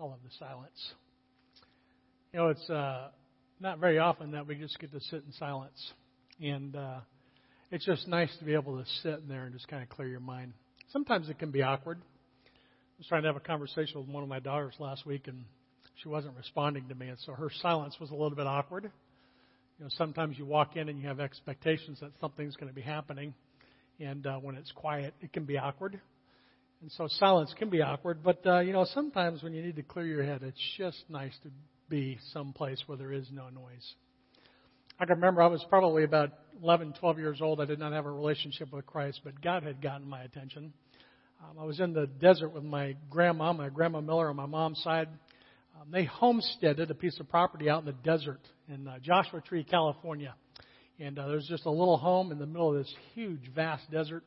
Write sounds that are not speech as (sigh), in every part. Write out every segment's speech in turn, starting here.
I love the silence. You know, it's uh, not very often that we just get to sit in silence. And uh, it's just nice to be able to sit in there and just kind of clear your mind. Sometimes it can be awkward. I was trying to have a conversation with one of my daughters last week, and she wasn't responding to me, and so her silence was a little bit awkward. You know, sometimes you walk in and you have expectations that something's going to be happening, and uh, when it's quiet, it can be awkward. And so silence can be awkward, but uh, you know, sometimes when you need to clear your head, it's just nice to be someplace where there is no noise. I can remember I was probably about 11, 12 years old. I did not have a relationship with Christ, but God had gotten my attention. Um, I was in the desert with my grandma, my grandma Miller on my mom's side. Um, they homesteaded a piece of property out in the desert in uh, Joshua Tree, California. And uh, there's just a little home in the middle of this huge, vast desert.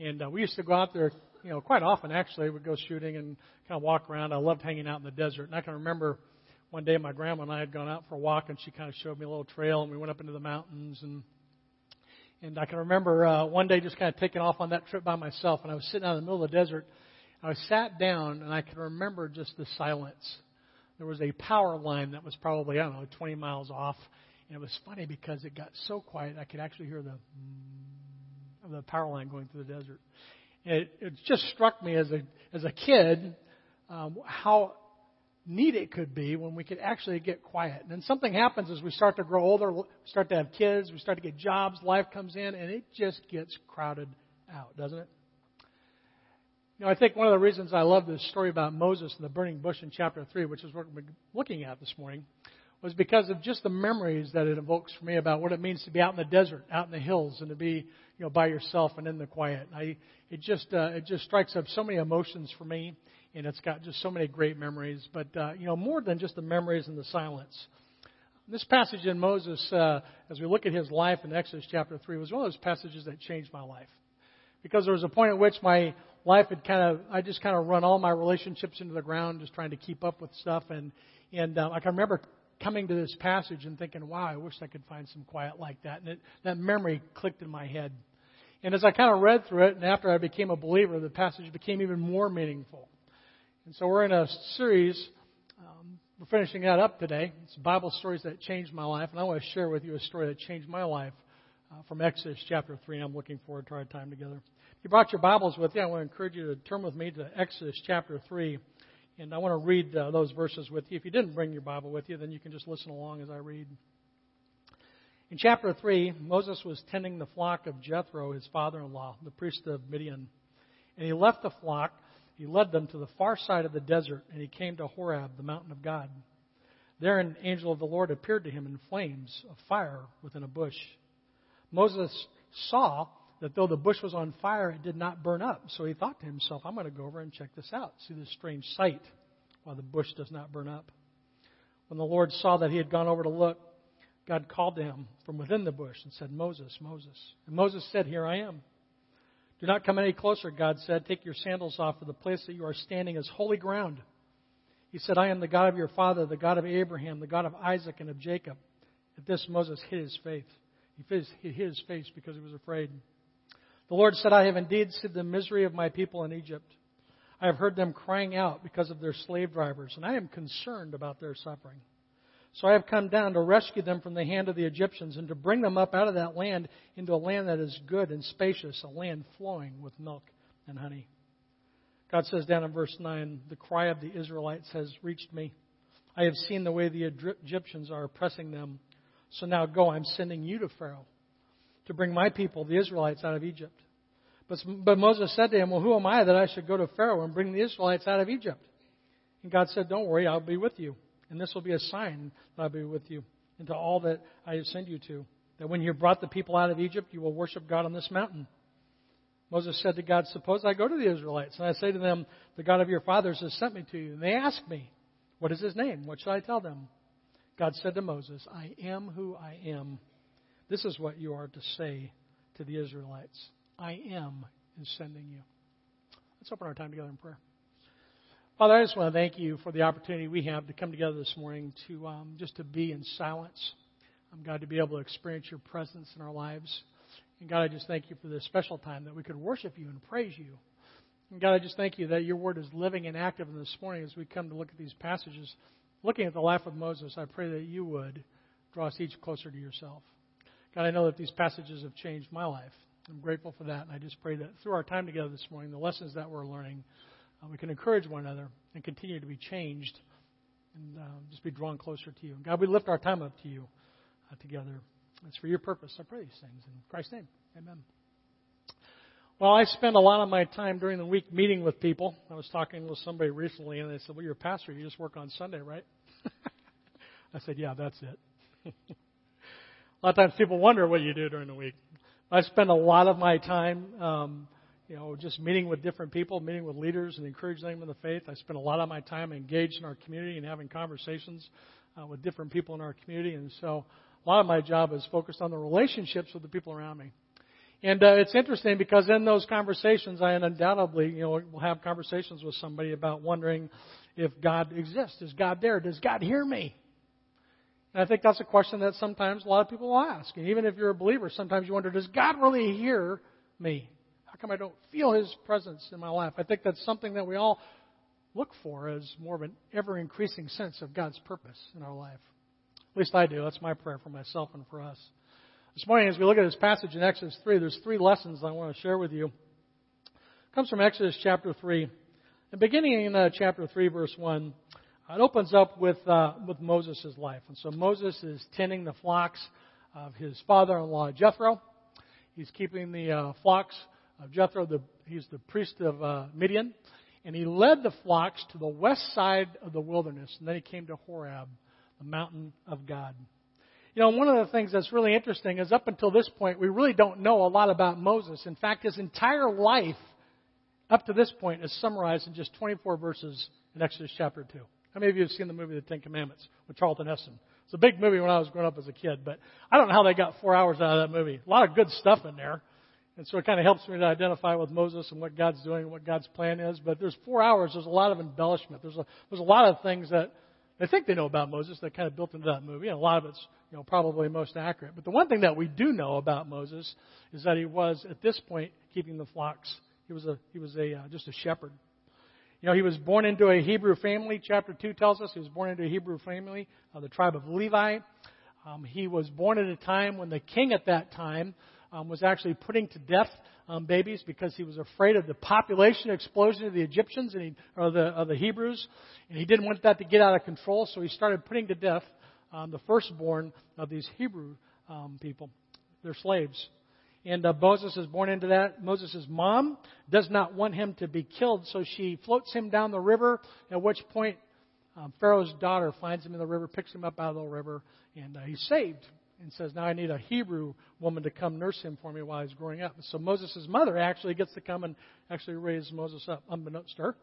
And uh, we used to go out there, you know, quite often actually. We'd go shooting and kind of walk around. I loved hanging out in the desert. And I can remember one day my grandma and I had gone out for a walk, and she kind of showed me a little trail, and we went up into the mountains and. And I can remember uh, one day just kind of taking off on that trip by myself, and I was sitting out in the middle of the desert. I sat down, and I can remember just the silence. There was a power line that was probably I don't know 20 miles off, and it was funny because it got so quiet I could actually hear the the power line going through the desert. It, it just struck me as a as a kid um, how neat it could be when we could actually get quiet. And then something happens as we start to grow older, start to have kids, we start to get jobs, life comes in, and it just gets crowded out, doesn't it? You know, I think one of the reasons I love this story about Moses and the burning bush in chapter 3, which is what we're looking at this morning, was because of just the memories that it evokes for me about what it means to be out in the desert, out in the hills, and to be, you know, by yourself and in the quiet. I, it just, uh, it just strikes up so many emotions for me and it's got just so many great memories. But uh, you know, more than just the memories and the silence. This passage in Moses, uh, as we look at his life in Exodus chapter three, was one of those passages that changed my life, because there was a point at which my life had kind of, I just kind of run all my relationships into the ground, just trying to keep up with stuff, and and uh, I can remember coming to this passage and thinking, wow, I wish I could find some quiet like that, and it, that memory clicked in my head. And as I kind of read through it, and after I became a believer, the passage became even more meaningful. And so we're in a series. Um, we're finishing that up today. It's Bible stories that changed my life, and I want to share with you a story that changed my life uh, from Exodus chapter three. And I'm looking forward to our time together. If you brought your Bibles with you, I want to encourage you to turn with me to Exodus chapter three, and I want to read uh, those verses with you. If you didn't bring your Bible with you, then you can just listen along as I read. In chapter 3, Moses was tending the flock of Jethro, his father in law, the priest of Midian. And he left the flock he led them to the far side of the desert, and he came to Horeb, the mountain of God. There an angel of the Lord appeared to him in flames of fire within a bush. Moses saw that though the bush was on fire, it did not burn up. So he thought to himself, I'm going to go over and check this out, see this strange sight while the bush does not burn up. When the Lord saw that he had gone over to look, God called to him from within the bush and said, Moses, Moses. And Moses said, Here I am. Do not come any closer, God said. Take your sandals off, for the place that you are standing is holy ground. He said, I am the God of your father, the God of Abraham, the God of Isaac and of Jacob. At this, Moses hid his face. He hid his face because he was afraid. The Lord said, I have indeed seen the misery of my people in Egypt. I have heard them crying out because of their slave drivers, and I am concerned about their suffering. So I have come down to rescue them from the hand of the Egyptians and to bring them up out of that land into a land that is good and spacious, a land flowing with milk and honey. God says down in verse 9, the cry of the Israelites has reached me. I have seen the way the Egyptians are oppressing them. So now go, I'm sending you to Pharaoh to bring my people, the Israelites, out of Egypt. But, but Moses said to him, Well, who am I that I should go to Pharaoh and bring the Israelites out of Egypt? And God said, Don't worry, I'll be with you. And this will be a sign that I'll be with you into all that I send you to. That when you brought the people out of Egypt, you will worship God on this mountain. Moses said to God, Suppose I go to the Israelites, and I say to them, The God of your fathers has sent me to you. And they ask me, What is his name? What shall I tell them? God said to Moses, I am who I am. This is what you are to say to the Israelites I am sending you. Let's open our time together in prayer. Father, I just want to thank you for the opportunity we have to come together this morning to um, just to be in silence. I'm God to be able to experience your presence in our lives. And God, I just thank you for this special time that we could worship you and praise you. And God, I just thank you that your word is living and active in this morning as we come to look at these passages. Looking at the life of Moses, I pray that you would draw us each closer to yourself. God, I know that these passages have changed my life. I'm grateful for that, and I just pray that through our time together this morning, the lessons that we're learning, uh, we can encourage one another and continue to be changed and uh, just be drawn closer to you. And God, we lift our time up to you uh, together. It's for your purpose. I pray these things in Christ's name. Amen. Well, I spend a lot of my time during the week meeting with people. I was talking with somebody recently, and they said, Well, you're a pastor. You just work on Sunday, right? (laughs) I said, Yeah, that's it. (laughs) lot of times people wonder what you do during the week. I spend a lot of my time, um, you know, just meeting with different people, meeting with leaders, and encouraging them in the faith. I spend a lot of my time engaged in our community and having conversations uh, with different people in our community. And so, a lot of my job is focused on the relationships with the people around me. And uh, it's interesting because in those conversations, I undoubtedly, you know, will have conversations with somebody about wondering if God exists. Is God there? Does God hear me? And I think that's a question that sometimes a lot of people ask. And even if you're a believer, sometimes you wonder, does God really hear me? How come I don't feel His presence in my life? I think that's something that we all look for as more of an ever increasing sense of God's purpose in our life. At least I do. That's my prayer for myself and for us. This morning, as we look at this passage in Exodus 3, there's three lessons I want to share with you. It comes from Exodus chapter 3. And beginning in uh, chapter 3, verse 1, it opens up with, uh, with Moses' life. And so Moses is tending the flocks of his father-in-law, Jethro. He's keeping the uh, flocks of Jethro. The, he's the priest of uh, Midian. And he led the flocks to the west side of the wilderness. And then he came to Horeb, the mountain of God. You know, one of the things that's really interesting is up until this point, we really don't know a lot about Moses. In fact, his entire life up to this point is summarized in just 24 verses in Exodus chapter 2. How many of you have seen the movie The Ten Commandments with Charlton Heston? It's a big movie when I was growing up as a kid, but I don't know how they got four hours out of that movie. A lot of good stuff in there. And so it kind of helps me to identify with Moses and what God's doing and what God's plan is. But there's four hours. There's a lot of embellishment. There's a, there's a lot of things that they think they know about Moses that kind of built into that movie. And a lot of it's you know, probably most accurate. But the one thing that we do know about Moses is that he was, at this point, keeping the flocks. He was, a, he was a, uh, just a shepherd. You know, he was born into a Hebrew family. Chapter 2 tells us he was born into a Hebrew family, uh, the tribe of Levi. Um, he was born at a time when the king at that time um, was actually putting to death um, babies because he was afraid of the population explosion of the Egyptians and he, or the, of the Hebrews, and he didn't want that to get out of control. So he started putting to death um, the firstborn of these Hebrew um, people, their slaves. And uh, Moses is born into that. Moses' mom does not want him to be killed, so she floats him down the river, at which point um, Pharaoh's daughter finds him in the river, picks him up out of the river, and uh, he's saved. And says, Now I need a Hebrew woman to come nurse him for me while he's growing up. And So Moses' mother actually gets to come and actually raise Moses up, unbeknownst to her.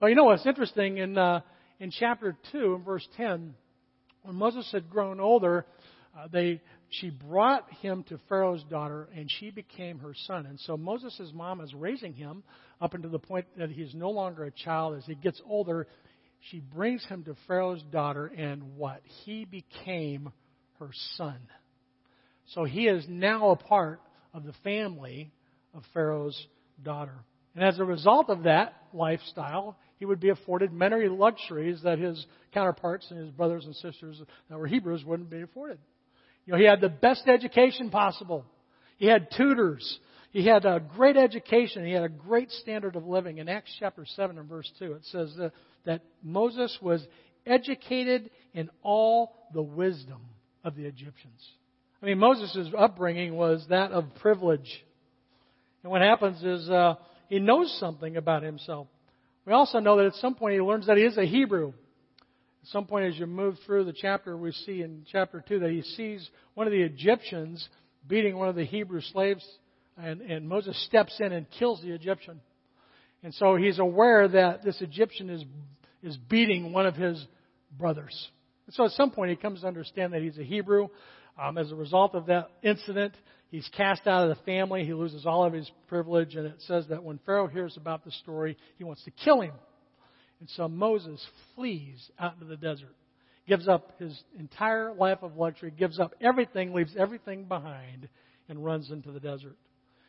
But you know what's interesting? In, uh, in chapter 2, in verse 10, when Moses had grown older, uh, they she brought him to Pharaoh's daughter, and she became her son. And so Moses' mom is raising him up until the point that he's no longer a child. As he gets older, she brings him to Pharaoh's daughter, and what? He became her son. So he is now a part of the family of Pharaoh's daughter. And as a result of that lifestyle, he would be afforded many luxuries that his counterparts and his brothers and sisters that were Hebrews wouldn't be afforded. You know, he had the best education possible. He had tutors. He had a great education. He had a great standard of living. In Acts chapter 7 and verse 2, it says that, that Moses was educated in all the wisdom of the Egyptians. I mean, Moses' upbringing was that of privilege. And what happens is uh, he knows something about himself. We also know that at some point he learns that he is a Hebrew. At some point, as you move through the chapter, we see in chapter 2 that he sees one of the Egyptians beating one of the Hebrew slaves, and, and Moses steps in and kills the Egyptian. And so he's aware that this Egyptian is, is beating one of his brothers. And so at some point, he comes to understand that he's a Hebrew. Um, as a result of that incident, he's cast out of the family. He loses all of his privilege. And it says that when Pharaoh hears about the story, he wants to kill him. And so Moses flees out into the desert, gives up his entire life of luxury, gives up everything, leaves everything behind, and runs into the desert.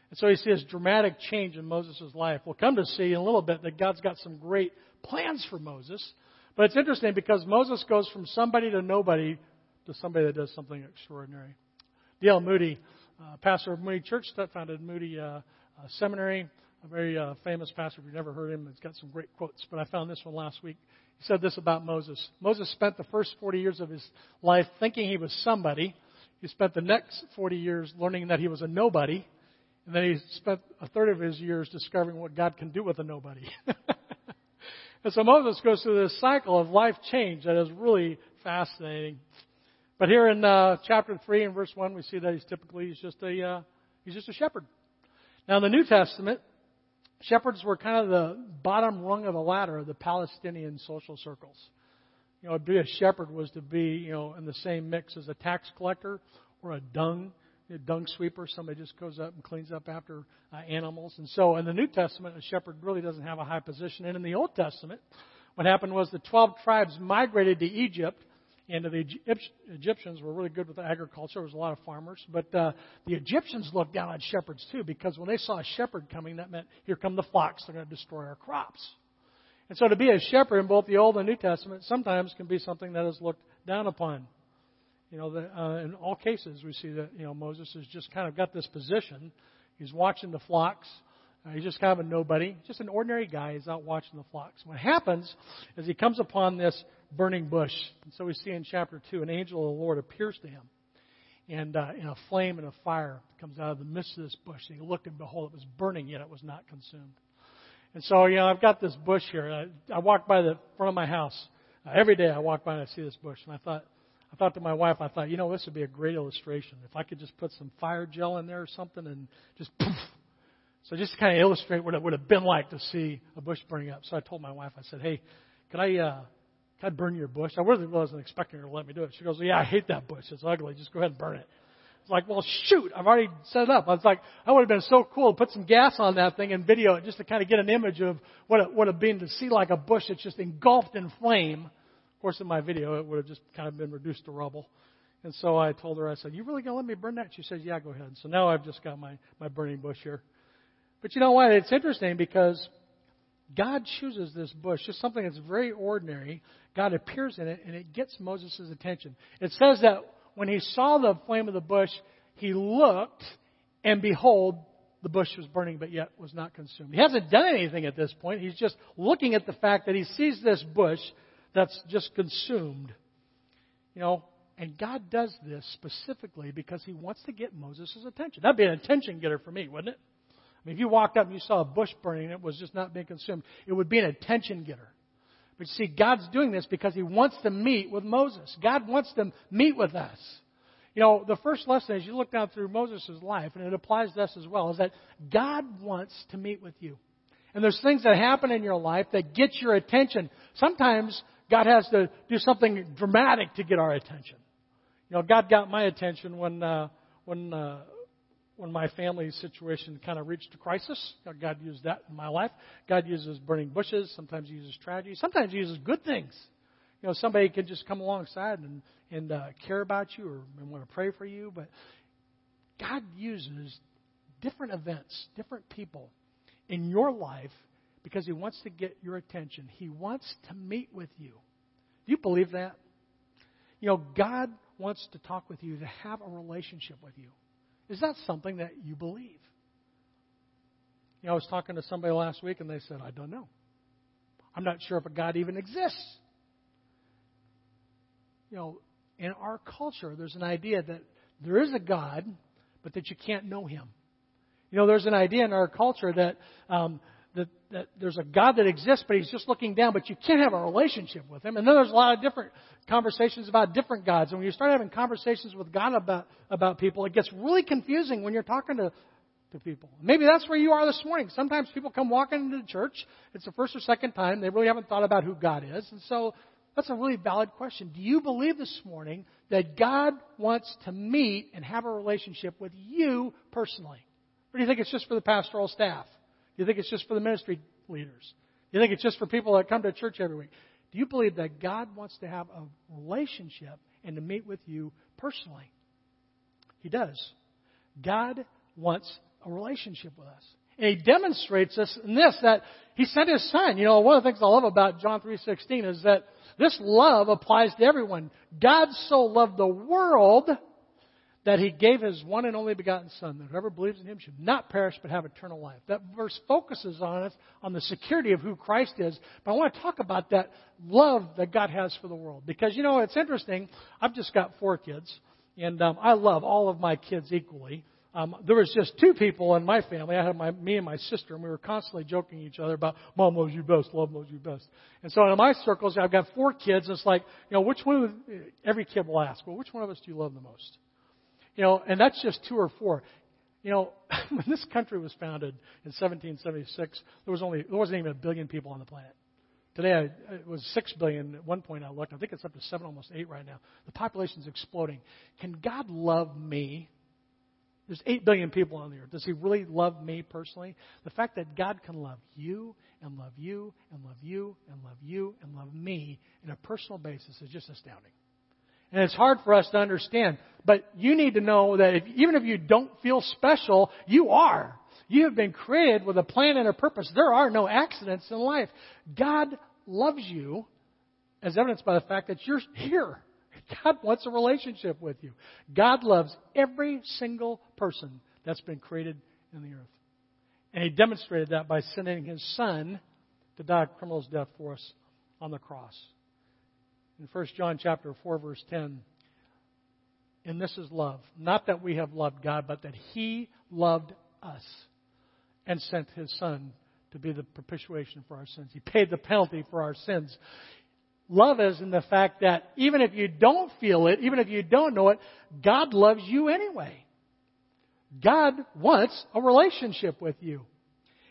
And so you see this dramatic change in Moses' life. We'll come to see in a little bit that God's got some great plans for Moses. But it's interesting because Moses goes from somebody to nobody to somebody that does something extraordinary. D.L. Moody, uh, pastor of Moody Church, founded Moody uh, uh, Seminary, a very uh, famous pastor. If you've never heard him, he's got some great quotes. But I found this one last week. He said this about Moses. Moses spent the first 40 years of his life thinking he was somebody. He spent the next 40 years learning that he was a nobody. And then he spent a third of his years discovering what God can do with a nobody. (laughs) and so Moses goes through this cycle of life change that is really fascinating. But here in uh, chapter three and verse one, we see that he's typically he's just a uh, he's just a shepherd. Now in the New Testament, shepherds were kind of the bottom rung of the ladder of the Palestinian social circles. You know, to be a shepherd was to be you know in the same mix as a tax collector or a dung a dung sweeper, somebody just goes up and cleans up after uh, animals. And so in the New Testament, a shepherd really doesn't have a high position. And in the Old Testament, what happened was the 12 tribes migrated to Egypt, and the Egyptians were really good with agriculture. There was a lot of farmers. But uh, the Egyptians looked down on shepherds too, because when they saw a shepherd coming, that meant, here come the flocks, they're going to destroy our crops. And so to be a shepherd in both the Old and New Testament sometimes can be something that is looked down upon. You know, the, uh, in all cases, we see that you know Moses has just kind of got this position. He's watching the flocks. Uh, he's just kind of a nobody, just an ordinary guy. He's out watching the flocks. What happens is he comes upon this burning bush. And so we see in chapter two, an angel of the Lord appears to him, and uh, in a flame and a fire comes out of the midst of this bush. And he looked and behold, it was burning, yet it was not consumed. And so, you know, I've got this bush here. I, I walk by the front of my house uh, every day. I walk by and I see this bush, and I thought, I thought to my wife, I thought, you know, this would be a great illustration. If I could just put some fire gel in there or something and just poof. So just to kind of illustrate what it would have been like to see a bush burning up. So I told my wife, I said, hey, could I, uh, could I burn your bush? I really wasn't expecting her to let me do it. She goes, yeah, I hate that bush. It's ugly. Just go ahead and burn it. It's like, well, shoot, I've already set it up. I was like, I would have been so cool to put some gas on that thing and video it just to kind of get an image of what it would have been to see like a bush that's just engulfed in flame of course, in my video, it would have just kind of been reduced to rubble. And so I told her, I said, You really going to let me burn that? She says, Yeah, go ahead. So now I've just got my, my burning bush here. But you know what? It's interesting because God chooses this bush, just something that's very ordinary. God appears in it, and it gets Moses' attention. It says that when he saw the flame of the bush, he looked, and behold, the bush was burning, but yet was not consumed. He hasn't done anything at this point. He's just looking at the fact that he sees this bush that's just consumed. You know, and God does this specifically because He wants to get Moses' attention. That'd be an attention getter for me, wouldn't it? I mean, if you walked up and you saw a bush burning and it was just not being consumed, it would be an attention getter. But you see, God's doing this because He wants to meet with Moses. God wants to meet with us. You know, the first lesson as you look down through Moses' life, and it applies to us as well, is that God wants to meet with you. And there's things that happen in your life that get your attention. Sometimes God has to do something dramatic to get our attention. You know, God got my attention when uh, when uh, when my family situation kind of reached a crisis. God used that in my life. God uses burning bushes. Sometimes He uses tragedy. Sometimes He uses good things. You know, somebody can just come alongside and and uh, care about you or and want to pray for you. But God uses different events, different people in your life because He wants to get your attention. He wants to meet with you. Do you believe that? You know, God wants to talk with you, to have a relationship with you. Is that something that you believe? You know, I was talking to somebody last week and they said, I don't know. I'm not sure if a God even exists. You know, in our culture, there's an idea that there is a God, but that you can't know him. You know, there's an idea in our culture that um, that, that there's a God that exists, but He's just looking down, but you can't have a relationship with Him. And then there's a lot of different conversations about different gods. And when you start having conversations with God about, about people, it gets really confusing when you're talking to, to people. Maybe that's where you are this morning. Sometimes people come walking into the church. It's the first or second time. They really haven't thought about who God is. And so that's a really valid question. Do you believe this morning that God wants to meet and have a relationship with you personally? Or do you think it's just for the pastoral staff? Do you think it's just for the ministry leaders? Do you think it's just for people that come to church every week? Do you believe that God wants to have a relationship and to meet with you personally? He does. God wants a relationship with us. And he demonstrates this in this that he sent his son. You know, one of the things I love about John 3:16 is that this love applies to everyone. God so loved the world that he gave his one and only begotten son that whoever believes in him should not perish but have eternal life. That verse focuses on us on the security of who Christ is. But I want to talk about that love that God has for the world because you know it's interesting. I've just got four kids and um, I love all of my kids equally. Um, there was just two people in my family. I had my, me and my sister, and we were constantly joking each other about "Mom loves you best, Love loves you best." And so in my circles, I've got four kids. And it's like, you know, which one? Of, Every kid will ask, "Well, which one of us do you love the most?" You know, and that's just two or four. You know, (laughs) when this country was founded in 1776, there was only there wasn't even a billion people on the planet. Today it was six billion at one point I looked. I think it's up to seven, almost eight right now. The population's exploding. Can God love me? There's eight billion people on the earth. Does He really love me personally? The fact that God can love you and love you and love you and love you and love me in a personal basis is just astounding. And it's hard for us to understand. But you need to know that if, even if you don't feel special, you are. You have been created with a plan and a purpose. There are no accidents in life. God loves you, as evidenced by the fact that you're here. (laughs) God wants a relationship with you. God loves every single person that's been created in the earth. And He demonstrated that by sending His Son to die a criminal's death for us on the cross in 1 John chapter 4 verse 10. And this is love. Not that we have loved God, but that He loved us and sent His Son to be the propitiation for our sins. He paid the penalty for our sins. Love is in the fact that even if you don't feel it, even if you don't know it, God loves you anyway. God wants a relationship with you.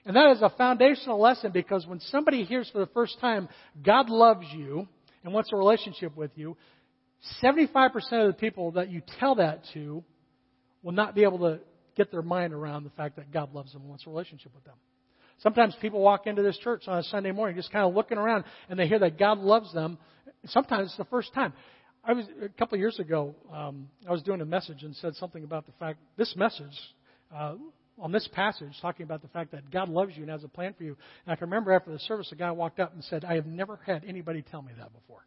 And that is a foundational lesson because when somebody hears for the first time, God loves you, and wants a relationship with you, 75% of the people that you tell that to will not be able to get their mind around the fact that God loves them and wants a relationship with them. Sometimes people walk into this church on a Sunday morning just kind of looking around and they hear that God loves them. Sometimes it's the first time. I was a couple of years ago. Um, I was doing a message and said something about the fact this message uh, on this passage talking about the fact that God loves you and has a plan for you. And I can remember after the service, a guy walked up and said, I have never had anybody tell me that before.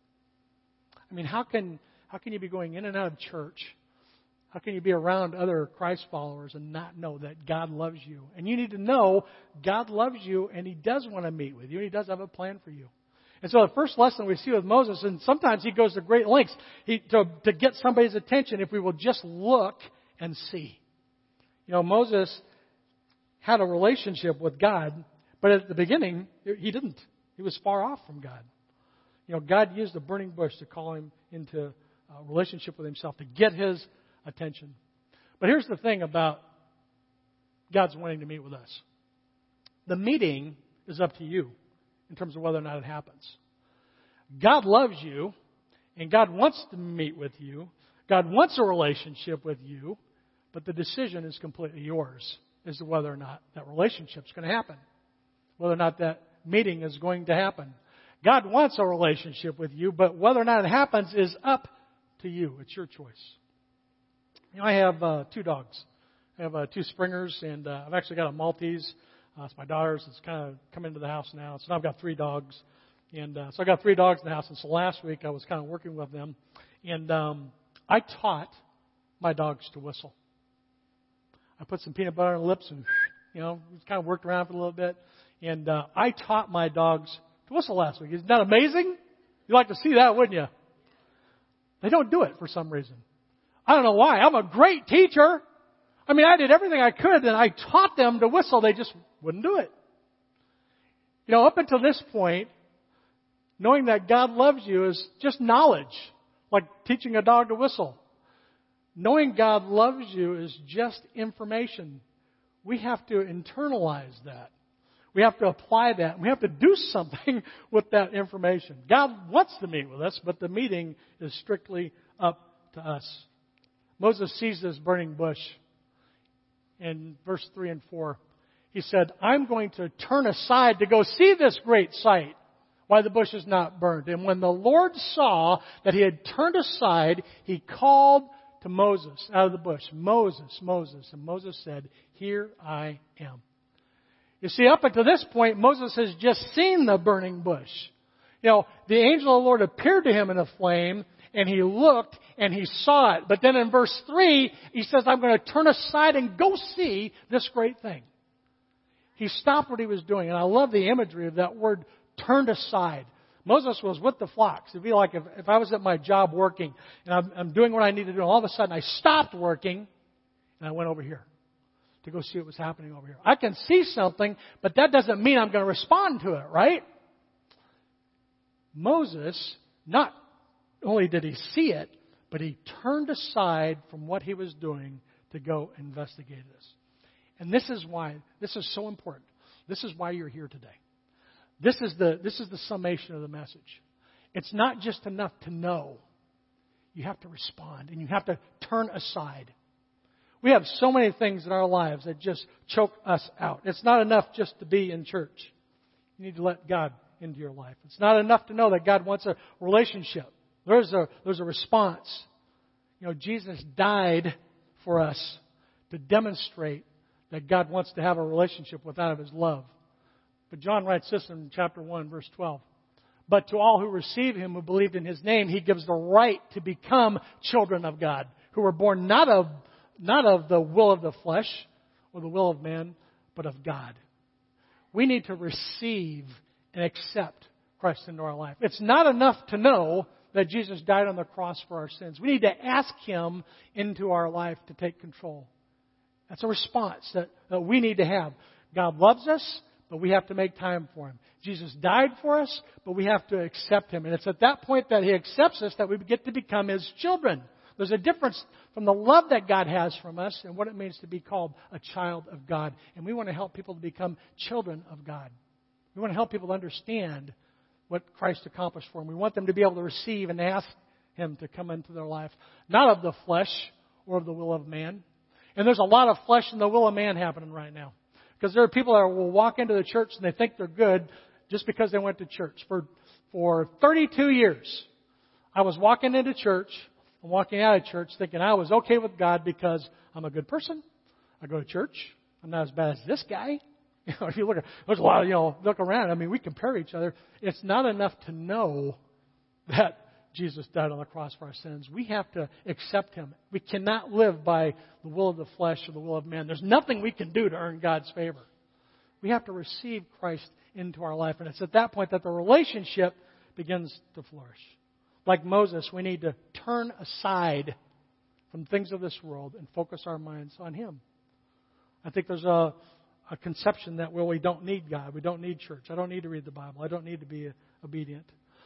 I mean, how can, how can you be going in and out of church? How can you be around other Christ followers and not know that God loves you? And you need to know God loves you and He does want to meet with you and He does have a plan for you. And so the first lesson we see with Moses, and sometimes he goes to great lengths he, to, to get somebody's attention if we will just look and see. You know, Moses had a relationship with God, but at the beginning, he didn't. He was far off from God. You know, God used a burning bush to call him into a relationship with himself, to get his attention. But here's the thing about God's wanting to meet with us the meeting is up to you in terms of whether or not it happens. God loves you, and God wants to meet with you. God wants a relationship with you, but the decision is completely yours to whether or not that relationship is going to happen, whether or not that meeting is going to happen. God wants a relationship with you, but whether or not it happens is up to you. It's your choice. You know, I have uh, two dogs. I have uh, two Springers, and uh, I've actually got a Maltese. Uh, it's my daughter's. It's kind of come into the house now. So now I've got three dogs. And uh, so I got three dogs in the house. And so last week I was kind of working with them. And um, I taught my dogs to whistle. I put some peanut butter on the lips and, you know, just kind of worked around for a little bit. And uh, I taught my dogs to whistle last week. Isn't that amazing? You'd like to see that, wouldn't you? They don't do it for some reason. I don't know why. I'm a great teacher. I mean, I did everything I could and I taught them to whistle. They just wouldn't do it. You know, up until this point, knowing that God loves you is just knowledge, like teaching a dog to whistle. Knowing God loves you is just information. We have to internalize that. We have to apply that. We have to do (laughs) something with that information. God wants to meet with us, but the meeting is strictly up to us. Moses sees this burning bush. In verse 3 and 4, he said, I'm going to turn aside to go see this great sight, why the bush is not burned. And when the Lord saw that he had turned aside, he called to Moses out of the bush, Moses, Moses. And Moses said, Here I am. You see, up until this point, Moses has just seen the burning bush. You know, the angel of the Lord appeared to him in a flame, and he looked and he saw it. But then in verse 3, he says, I'm going to turn aside and go see this great thing. He stopped what he was doing. And I love the imagery of that word turned aside. Moses was with the flocks. It'd be like if, if I was at my job working and I'm, I'm doing what I need to do, and all of a sudden I stopped working and I went over here to go see what was happening over here. I can see something, but that doesn't mean I'm going to respond to it, right? Moses, not only did he see it, but he turned aside from what he was doing to go investigate this. And this is why, this is so important. This is why you're here today. This is the, this is the summation of the message. It's not just enough to know. You have to respond and you have to turn aside. We have so many things in our lives that just choke us out. It's not enough just to be in church. You need to let God into your life. It's not enough to know that God wants a relationship. There's a, there's a response. You know, Jesus died for us to demonstrate that God wants to have a relationship with out of His love. But John writes this in chapter 1, verse 12. But to all who receive Him, who believed in His name, He gives the right to become children of God, who were born not of, not of the will of the flesh or the will of man, but of God. We need to receive and accept Christ into our life. It's not enough to know that Jesus died on the cross for our sins. We need to ask Him into our life to take control. That's a response that, that we need to have. God loves us, but we have to make time for Him. Jesus died for us, but we have to accept Him. And it's at that point that He accepts us that we get to become His children. There's a difference from the love that God has from us and what it means to be called a child of God. And we want to help people to become children of God. We want to help people understand what Christ accomplished for them. We want them to be able to receive and ask Him to come into their life, not of the flesh or of the will of man, and there's a lot of flesh and the will of man happening right now. Because there are people that will walk into the church and they think they're good just because they went to church. For, for 32 years, I was walking into church and walking out of church thinking I was okay with God because I'm a good person. I go to church. I'm not as bad as this guy. (laughs) You know, if you look at, there's a lot of, you know, look around. I mean, we compare each other. It's not enough to know that Jesus died on the cross for our sins. We have to accept Him. We cannot live by the will of the flesh or the will of man. There's nothing we can do to earn God's favor. We have to receive Christ into our life. And it's at that point that the relationship begins to flourish. Like Moses, we need to turn aside from things of this world and focus our minds on Him. I think there's a, a conception that, well, we don't need God. We don't need church. I don't need to read the Bible. I don't need to be obedient.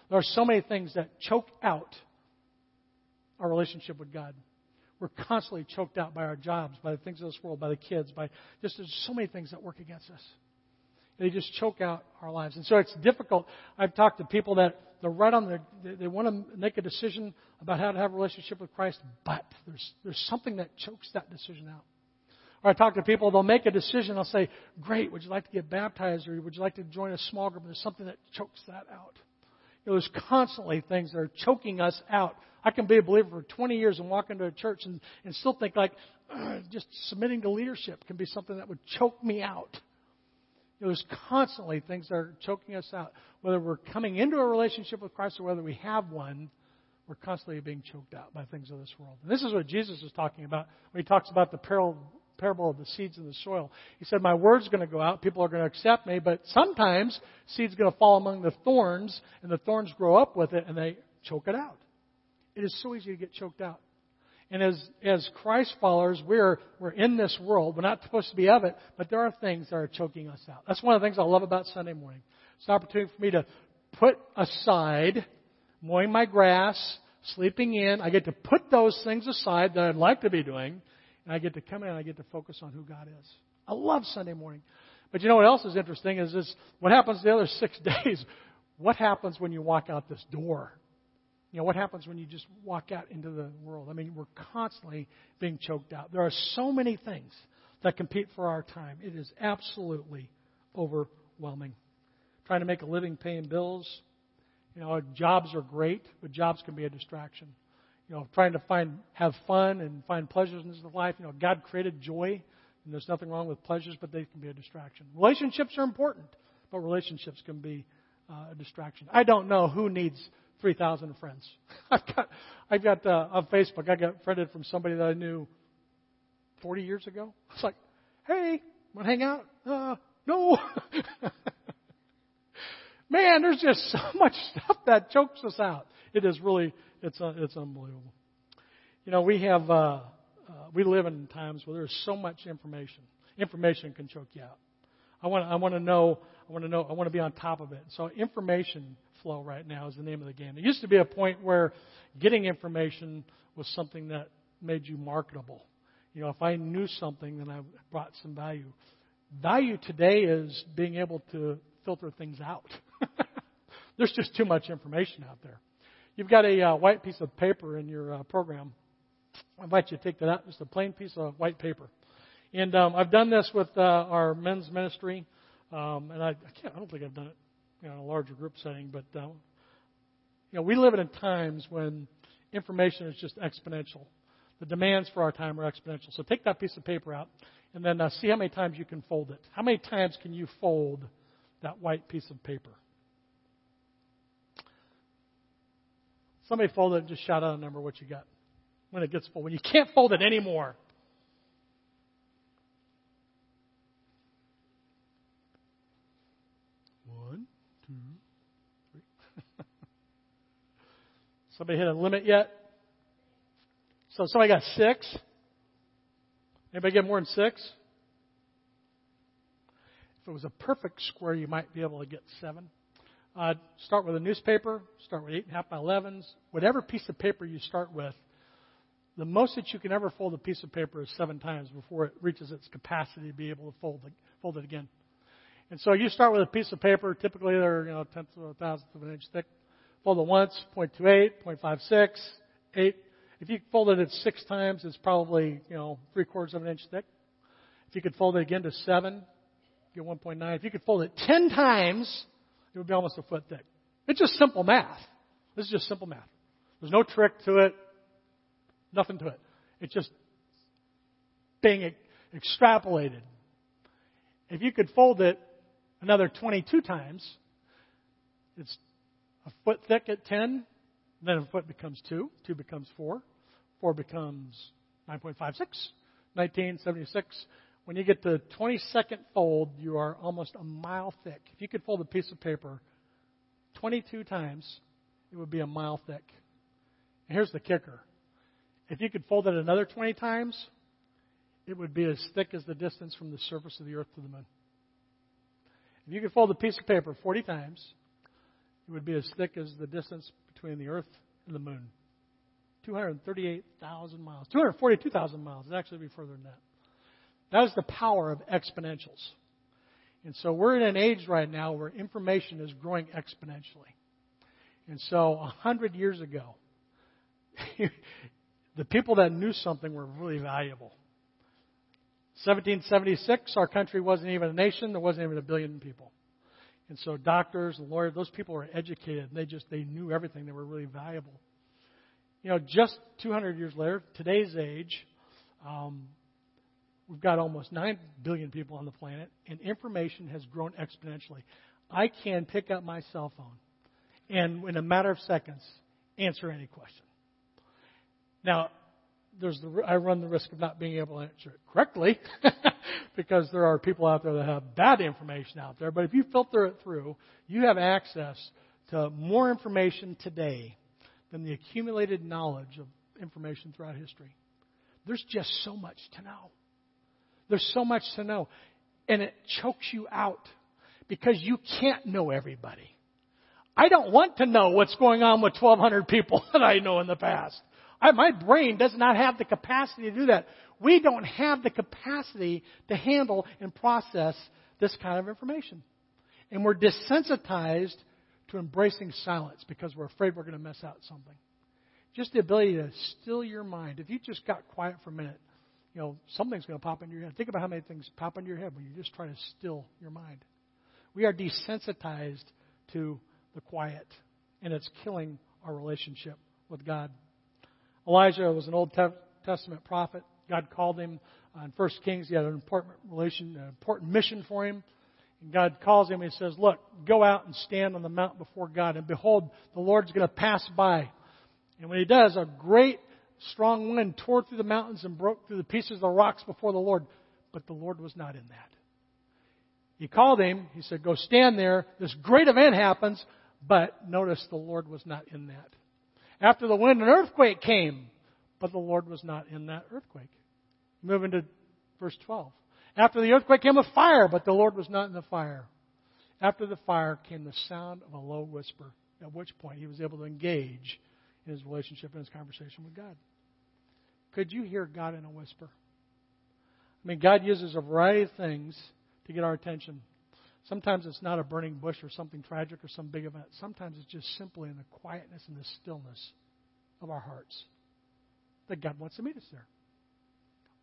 There are so many things that choke out our relationship with God. We're constantly choked out by our jobs, by the things of this world, by the kids, by just there's so many things that work against us. They just choke out our lives. And so it's difficult. I've talked to people that they're right on their, they, they want to make a decision about how to have a relationship with Christ, but there's, there's something that chokes that decision out. Or I talk to people, they'll make a decision, I'll say, Great, would you like to get baptized or would you like to join a small group? And there's something that chokes that out there's constantly things that are choking us out. I can be a believer for 20 years and walk into a church and, and still think like (clears throat) just submitting to leadership can be something that would choke me out. You know, there's constantly things that are choking us out. Whether we're coming into a relationship with Christ or whether we have one, we're constantly being choked out by things of this world. And this is what Jesus is talking about when he talks about the peril parable of the seeds in the soil. He said, My word's going to go out, people are going to accept me, but sometimes seed's going to fall among the thorns, and the thorns grow up with it, and they choke it out. It is so easy to get choked out. And as, as Christ followers, we're, we're in this world. We're not supposed to be of it, but there are things that are choking us out. That's one of the things I love about Sunday morning. It's an opportunity for me to put aside mowing my grass, sleeping in. I get to put those things aside that I'd like to be doing and I get to come in and I get to focus on who God is. I love Sunday morning. But you know what else is interesting is this what happens the other six (laughs) days? What happens when you walk out this door? You know, what happens when you just walk out into the world? I mean, we're constantly being choked out. There are so many things that compete for our time. It is absolutely overwhelming. Trying to make a living paying bills. You know, jobs are great, but jobs can be a distraction. You know, trying to find have fun and find pleasures in this life. You know, God created joy, and there's nothing wrong with pleasures, but they can be a distraction. Relationships are important, but relationships can be uh, a distraction. I don't know who needs 3,000 friends. (laughs) I've got, I've got uh, on Facebook, I got friended from somebody that I knew 40 years ago. (laughs) It's like, hey, want to hang out? Uh, no. (laughs) Man, there's just so much stuff that chokes us out. It is really, it's, uh, it's unbelievable. You know, we have, uh, uh, we live in times where there's so much information. Information can choke you out. I want, I want to know, I want to know, I want to be on top of it. So information flow right now is the name of the game. There used to be a point where getting information was something that made you marketable. You know, if I knew something, then I brought some value. Value today is being able to filter things out. (laughs) There's just too much information out there. You've got a uh, white piece of paper in your uh, program. I invite you to take that out. Just a plain piece of white paper. And um, I've done this with uh, our men's ministry, um, and I, I can't. I don't think I've done it you know, in a larger group setting. But uh, you know, we live in times when information is just exponential. The demands for our time are exponential. So take that piece of paper out, and then uh, see how many times you can fold it. How many times can you fold that white piece of paper? Somebody fold it and just shout out a number what you got when it gets full. When you can't fold it anymore. One, two, three. (laughs) somebody hit a limit yet? So somebody got six. Anybody get more than six? If it was a perfect square, you might be able to get seven. Uh, start with a newspaper, start with eight and a half by elevens. Whatever piece of paper you start with, the most that you can ever fold a piece of paper is seven times before it reaches its capacity to be able to fold it, fold it again. And so you start with a piece of paper, typically they're you know tenths of a thousandth of an inch thick. Fold it once, 0.28, 0.56, 8. If you fold it at six times, it's probably you know three quarters of an inch thick. If you could fold it again to seven, get 1.9. If you could fold it ten times, it would be almost a foot thick. It's just simple math. This is just simple math. There's no trick to it, nothing to it. It's just being extrapolated. If you could fold it another 22 times, it's a foot thick at 10, then a foot becomes 2, 2 becomes 4, 4 becomes 9.56, 1976. When you get to 22nd fold, you are almost a mile thick. If you could fold a piece of paper 22 times, it would be a mile thick. And here's the kicker. If you could fold it another 20 times, it would be as thick as the distance from the surface of the earth to the moon. If you could fold a piece of paper 40 times, it would be as thick as the distance between the earth and the moon. 238,000 miles. 242,000 miles. It'd actually be further than that. That is the power of exponentials. And so we're in an age right now where information is growing exponentially. And so a hundred years ago, (laughs) the people that knew something were really valuable. 1776, our country wasn't even a nation. There wasn't even a billion people. And so doctors and lawyers, those people were educated. They just, they knew everything. They were really valuable. You know, just 200 years later, today's age, um, We've got almost 9 billion people on the planet, and information has grown exponentially. I can pick up my cell phone and, in a matter of seconds, answer any question. Now, there's the, I run the risk of not being able to answer it correctly (laughs) because there are people out there that have bad information out there. But if you filter it through, you have access to more information today than the accumulated knowledge of information throughout history. There's just so much to know. There's so much to know. And it chokes you out because you can't know everybody. I don't want to know what's going on with 1,200 people (laughs) that I know in the past. I, my brain does not have the capacity to do that. We don't have the capacity to handle and process this kind of information. And we're desensitized to embracing silence because we're afraid we're going to miss out something. Just the ability to still your mind. If you just got quiet for a minute you know, something's going to pop into your head. Think about how many things pop into your head when you just try to still your mind. We are desensitized to the quiet, and it's killing our relationship with God. Elijah was an Old Testament prophet. God called him uh, in First Kings. He had an important relation, an important mission for him. And God calls him and says, Look, go out and stand on the mountain before God. And behold, the Lord's going to pass by. And when he does, a great strong wind tore through the mountains and broke through the pieces of the rocks before the Lord. But the Lord was not in that. He called him. He said, Go stand there. This great event happens. But notice the Lord was not in that. After the wind, an earthquake came. But the Lord was not in that earthquake. Moving to verse 12. After the earthquake came a fire, but the Lord was not in the fire. After the fire came the sound of a low whisper, at which point he was able to engage in his relationship and his conversation with God. Could you hear God in a whisper? I mean, God uses a variety of things to get our attention. Sometimes it's not a burning bush or something tragic or some big event. Sometimes it's just simply in the quietness and the stillness of our hearts that God wants to meet us there.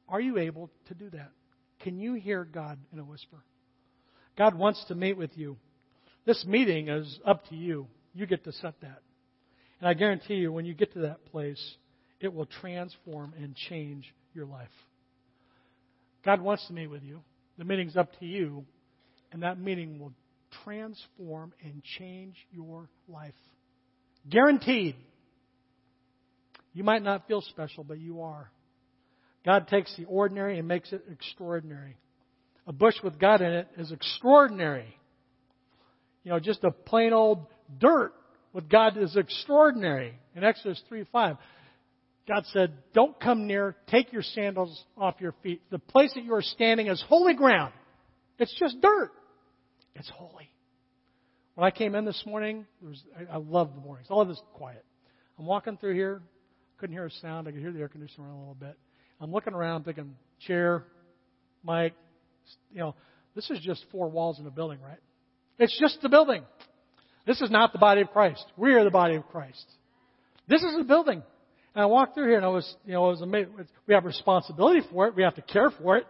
Are you able to do that? Can you hear God in a whisper? God wants to meet with you. This meeting is up to you. You get to set that. And I guarantee you, when you get to that place, it will transform and change your life. God wants to meet with you. The meeting's up to you, and that meeting will transform and change your life. Guaranteed. You might not feel special, but you are. God takes the ordinary and makes it extraordinary. A bush with God in it is extraordinary. You know, just a plain old dirt with God is extraordinary. In Exodus 3 5, God said, Don't come near, take your sandals off your feet. The place that you are standing is holy ground. It's just dirt. It's holy. When I came in this morning, was, I, I love the mornings. All of this quiet. I'm walking through here, couldn't hear a sound. I could hear the air conditioner run a little bit. I'm looking around thinking, chair, mic, you know, this is just four walls in a building, right? It's just the building. This is not the body of Christ. We are the body of Christ. This is a building. And I walked through here and I was, you know, I was amazed. We have responsibility for it. We have to care for it.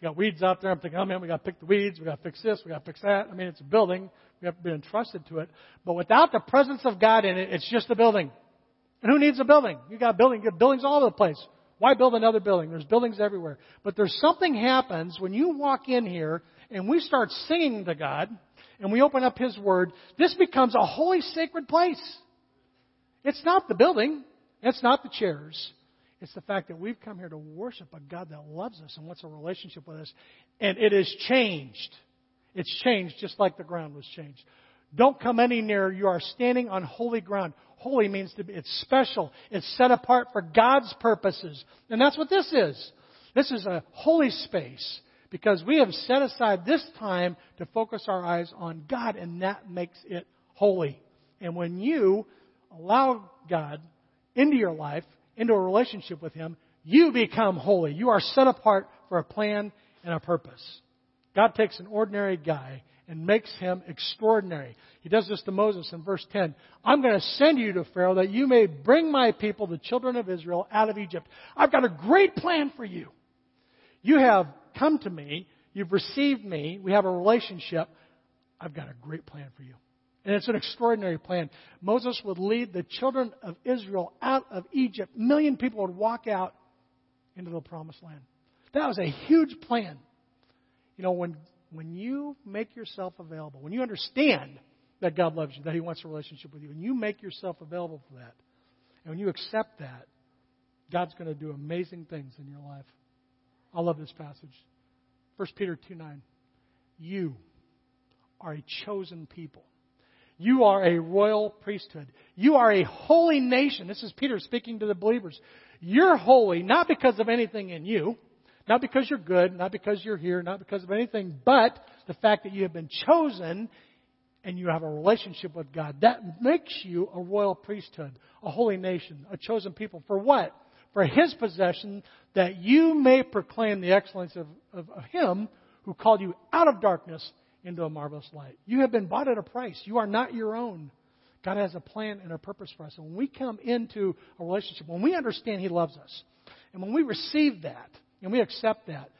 We got weeds out there. I'm thinking, oh man, we got to pick the weeds. We got to fix this. We got to fix that. I mean, it's a building. We have been entrusted to it. But without the presence of God in it, it's just a building. And who needs a building? You got building. You got buildings all over the place. Why build another building? There's buildings everywhere. But there's something happens when you walk in here and we start singing to God and we open up His Word. This becomes a holy, sacred place. It's not the building. It's not the chairs. It's the fact that we've come here to worship a God that loves us and wants a relationship with us. And it is changed. It's changed just like the ground was changed. Don't come any nearer. You are standing on holy ground. Holy means to be, it's special. It's set apart for God's purposes. And that's what this is. This is a holy space because we have set aside this time to focus our eyes on God and that makes it holy. And when you allow God into your life, into a relationship with Him, you become holy. You are set apart for a plan and a purpose. God takes an ordinary guy and makes him extraordinary. He does this to Moses in verse 10. I'm going to send you to Pharaoh that you may bring my people, the children of Israel, out of Egypt. I've got a great plan for you. You have come to me. You've received me. We have a relationship. I've got a great plan for you. And it's an extraordinary plan. Moses would lead the children of Israel out of Egypt. A million people would walk out into the promised land. That was a huge plan. You know, when when you make yourself available, when you understand that God loves you, that He wants a relationship with you, and you make yourself available for that, and when you accept that, God's going to do amazing things in your life. I love this passage. 1 Peter 2 9. You are a chosen people. You are a royal priesthood. You are a holy nation. This is Peter speaking to the believers. You're holy not because of anything in you, not because you're good, not because you're here, not because of anything, but the fact that you have been chosen and you have a relationship with God. That makes you a royal priesthood, a holy nation, a chosen people. For what? For His possession, that you may proclaim the excellence of, of, of Him who called you out of darkness into a marvelous light. You have been bought at a price. You are not your own. God has a plan and a purpose for us. And when we come into a relationship, when we understand He loves us, and when we receive that, and we accept that,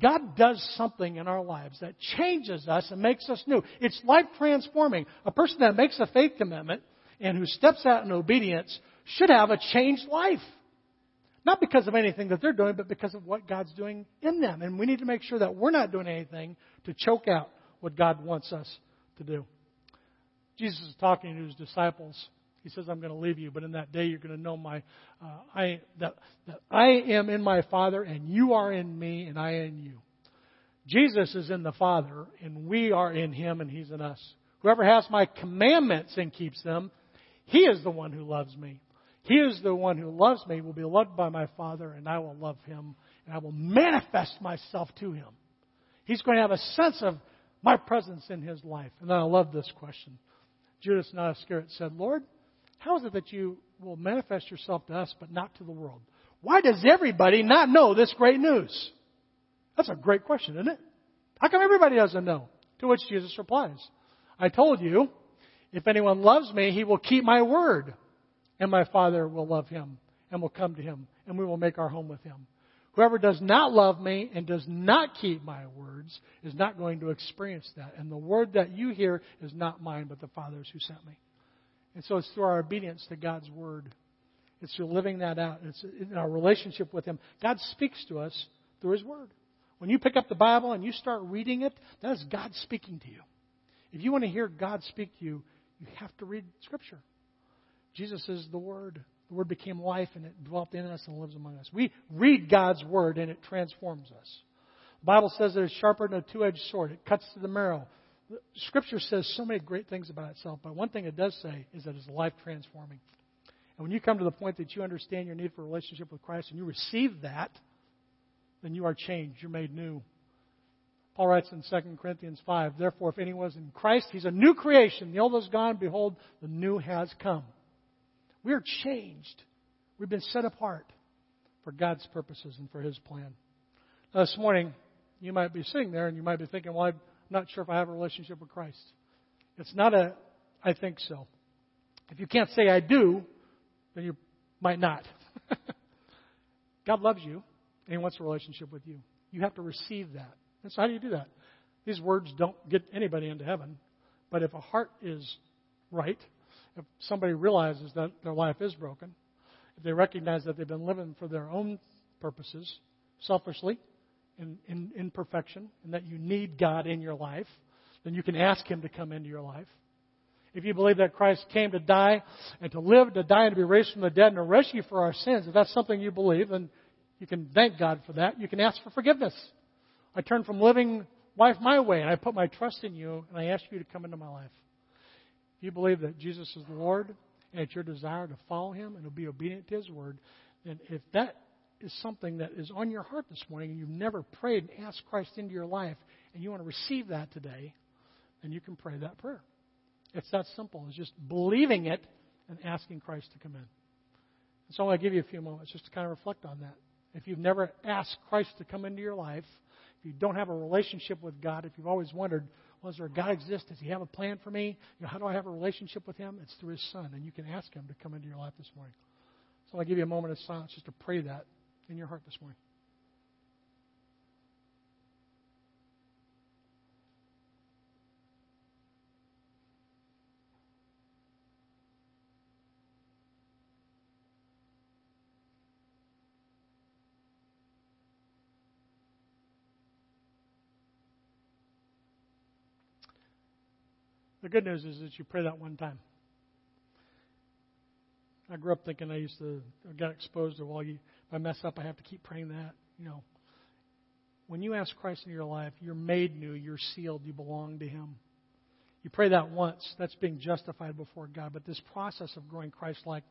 God does something in our lives that changes us and makes us new. It's life transforming. A person that makes a faith commitment and who steps out in obedience should have a changed life. Not because of anything that they're doing, but because of what God's doing in them. And we need to make sure that we're not doing anything to choke out what God wants us to do. Jesus is talking to his disciples. He says, I'm going to leave you, but in that day you're going to know my, uh, I, that, that I am in my Father, and you are in me, and I in you. Jesus is in the Father, and we are in him, and he's in us. Whoever has my commandments and keeps them, he is the one who loves me. He is the one who loves me, will be loved by my Father, and I will love him, and I will manifest myself to him. He's going to have a sense of my presence in his life. And I love this question. Judas not Iscariot said, Lord, how is it that you will manifest yourself to us, but not to the world? Why does everybody not know this great news? That's a great question, isn't it? How come everybody doesn't know? To which Jesus replies, I told you, if anyone loves me, he will keep my word and my Father will love him and will come to him, and we will make our home with him. Whoever does not love me and does not keep my words is not going to experience that. And the word that you hear is not mine, but the Father's who sent me. And so it's through our obedience to God's word. It's through living that out. It's in our relationship with Him. God speaks to us through His word. When you pick up the Bible and you start reading it, that is God speaking to you. If you want to hear God speak to you, you have to read Scripture. Jesus is the Word. The Word became life and it dwelt in us and lives among us. We read God's Word and it transforms us. The Bible says that it's sharper than a two edged sword, it cuts to the marrow. Scripture says so many great things about itself, but one thing it does say is that it's life transforming. And when you come to the point that you understand your need for a relationship with Christ and you receive that, then you are changed. You're made new. Paul writes in 2 Corinthians 5, Therefore, if anyone is in Christ, he's a new creation. The old is gone. Behold, the new has come. We are changed. We've been set apart for God's purposes and for His plan. Now, this morning, you might be sitting there and you might be thinking, well, I'm not sure if I have a relationship with Christ. It's not a, I think so. If you can't say I do, then you might not. (laughs) God loves you and He wants a relationship with you. You have to receive that. And so, how do you do that? These words don't get anybody into heaven. But if a heart is right, if somebody realizes that their life is broken, if they recognize that they've been living for their own purposes, selfishly, in, in imperfection, and that you need God in your life, then you can ask Him to come into your life. If you believe that Christ came to die and to live, to die and to be raised from the dead and to rescue for our sins, if that's something you believe, then you can thank God for that. You can ask for forgiveness. I turn from living life my way and I put my trust in you and I ask you to come into my life. If you believe that Jesus is the Lord and it's your desire to follow him and to be obedient to his word, then if that is something that is on your heart this morning and you've never prayed and asked Christ into your life and you want to receive that today, then you can pray that prayer. It's that simple. It's just believing it and asking Christ to come in. And so I want to give you a few moments just to kind of reflect on that. If you've never asked Christ to come into your life, if you don't have a relationship with God, if you've always wondered, does there a God exist? Does He have a plan for me? You know, how do I have a relationship with Him? It's through His Son, and you can ask Him to come into your life this morning. So I'll give you a moment of silence just to pray that in your heart this morning. Good news is that you pray that one time. I grew up thinking I used to, I got exposed to, well, you, if I mess up, I have to keep praying that. You know, when you ask Christ into your life, you're made new, you're sealed, you belong to Him. You pray that once, that's being justified before God. But this process of growing Christ like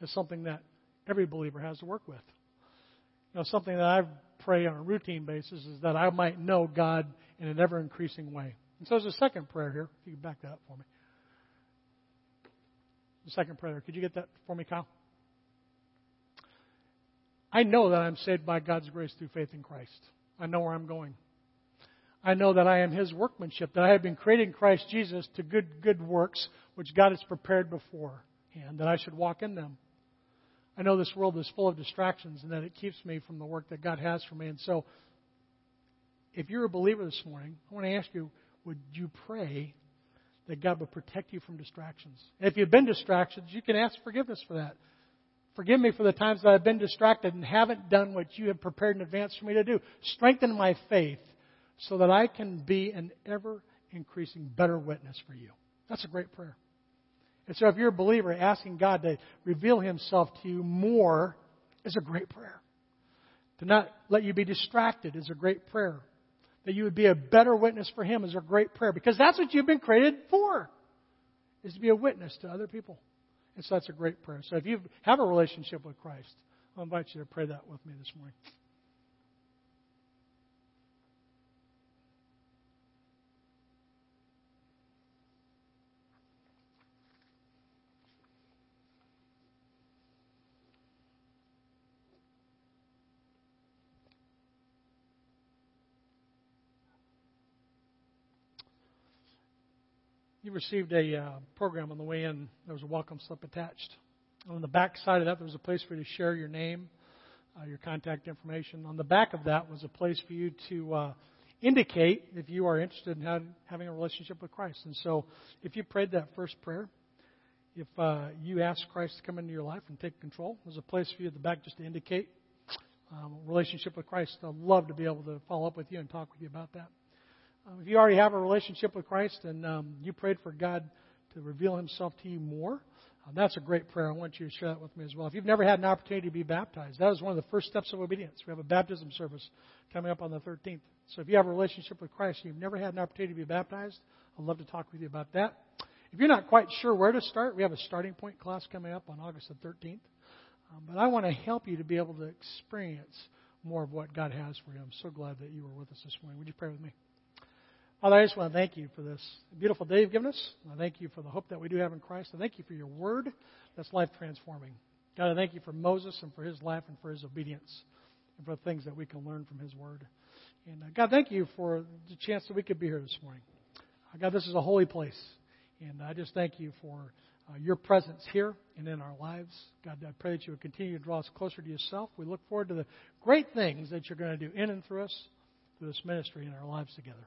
is something that every believer has to work with. You know, something that I pray on a routine basis is that I might know God in an ever increasing way. And so there's a second prayer here. If you can back that up for me. The second prayer. Could you get that for me, Kyle? I know that I'm saved by God's grace through faith in Christ. I know where I'm going. I know that I am His workmanship, that I have been created in Christ Jesus to good, good works which God has prepared beforehand, that I should walk in them. I know this world is full of distractions and that it keeps me from the work that God has for me. And so, if you're a believer this morning, I want to ask you, would you pray that God would protect you from distractions? If you've been distractions, you can ask forgiveness for that. Forgive me for the times that I've been distracted and haven't done what you have prepared in advance for me to do. Strengthen my faith so that I can be an ever increasing better witness for you. That's a great prayer. And so if you're a believer, asking God to reveal himself to you more is a great prayer. To not let you be distracted is a great prayer. That you would be a better witness for him is a great prayer because that's what you've been created for, is to be a witness to other people. And so that's a great prayer. So if you have a relationship with Christ, I'll invite you to pray that with me this morning. Received a uh, program on the way in. There was a welcome slip attached. On the back side of that, there was a place for you to share your name, uh, your contact information. On the back of that was a place for you to uh, indicate if you are interested in have, having a relationship with Christ. And so, if you prayed that first prayer, if uh, you asked Christ to come into your life and take control, there's a place for you at the back just to indicate um, relationship with Christ. I'd love to be able to follow up with you and talk with you about that. Um, if you already have a relationship with Christ and um, you prayed for God to reveal Himself to you more, uh, that's a great prayer. I want you to share that with me as well. If you've never had an opportunity to be baptized, that is one of the first steps of obedience. We have a baptism service coming up on the 13th. So if you have a relationship with Christ and you've never had an opportunity to be baptized, I'd love to talk with you about that. If you're not quite sure where to start, we have a starting point class coming up on August the 13th. Um, but I want to help you to be able to experience more of what God has for you. I'm so glad that you were with us this morning. Would you pray with me? Father, I just want to thank you for this beautiful day you've given us. I thank you for the hope that we do have in Christ. I thank you for your word that's life transforming. God, I thank you for Moses and for his life and for his obedience and for the things that we can learn from his word. And uh, God, thank you for the chance that we could be here this morning. Uh, God, this is a holy place. And I just thank you for uh, your presence here and in our lives. God, I pray that you would continue to draw us closer to yourself. We look forward to the great things that you're going to do in and through us through this ministry and our lives together.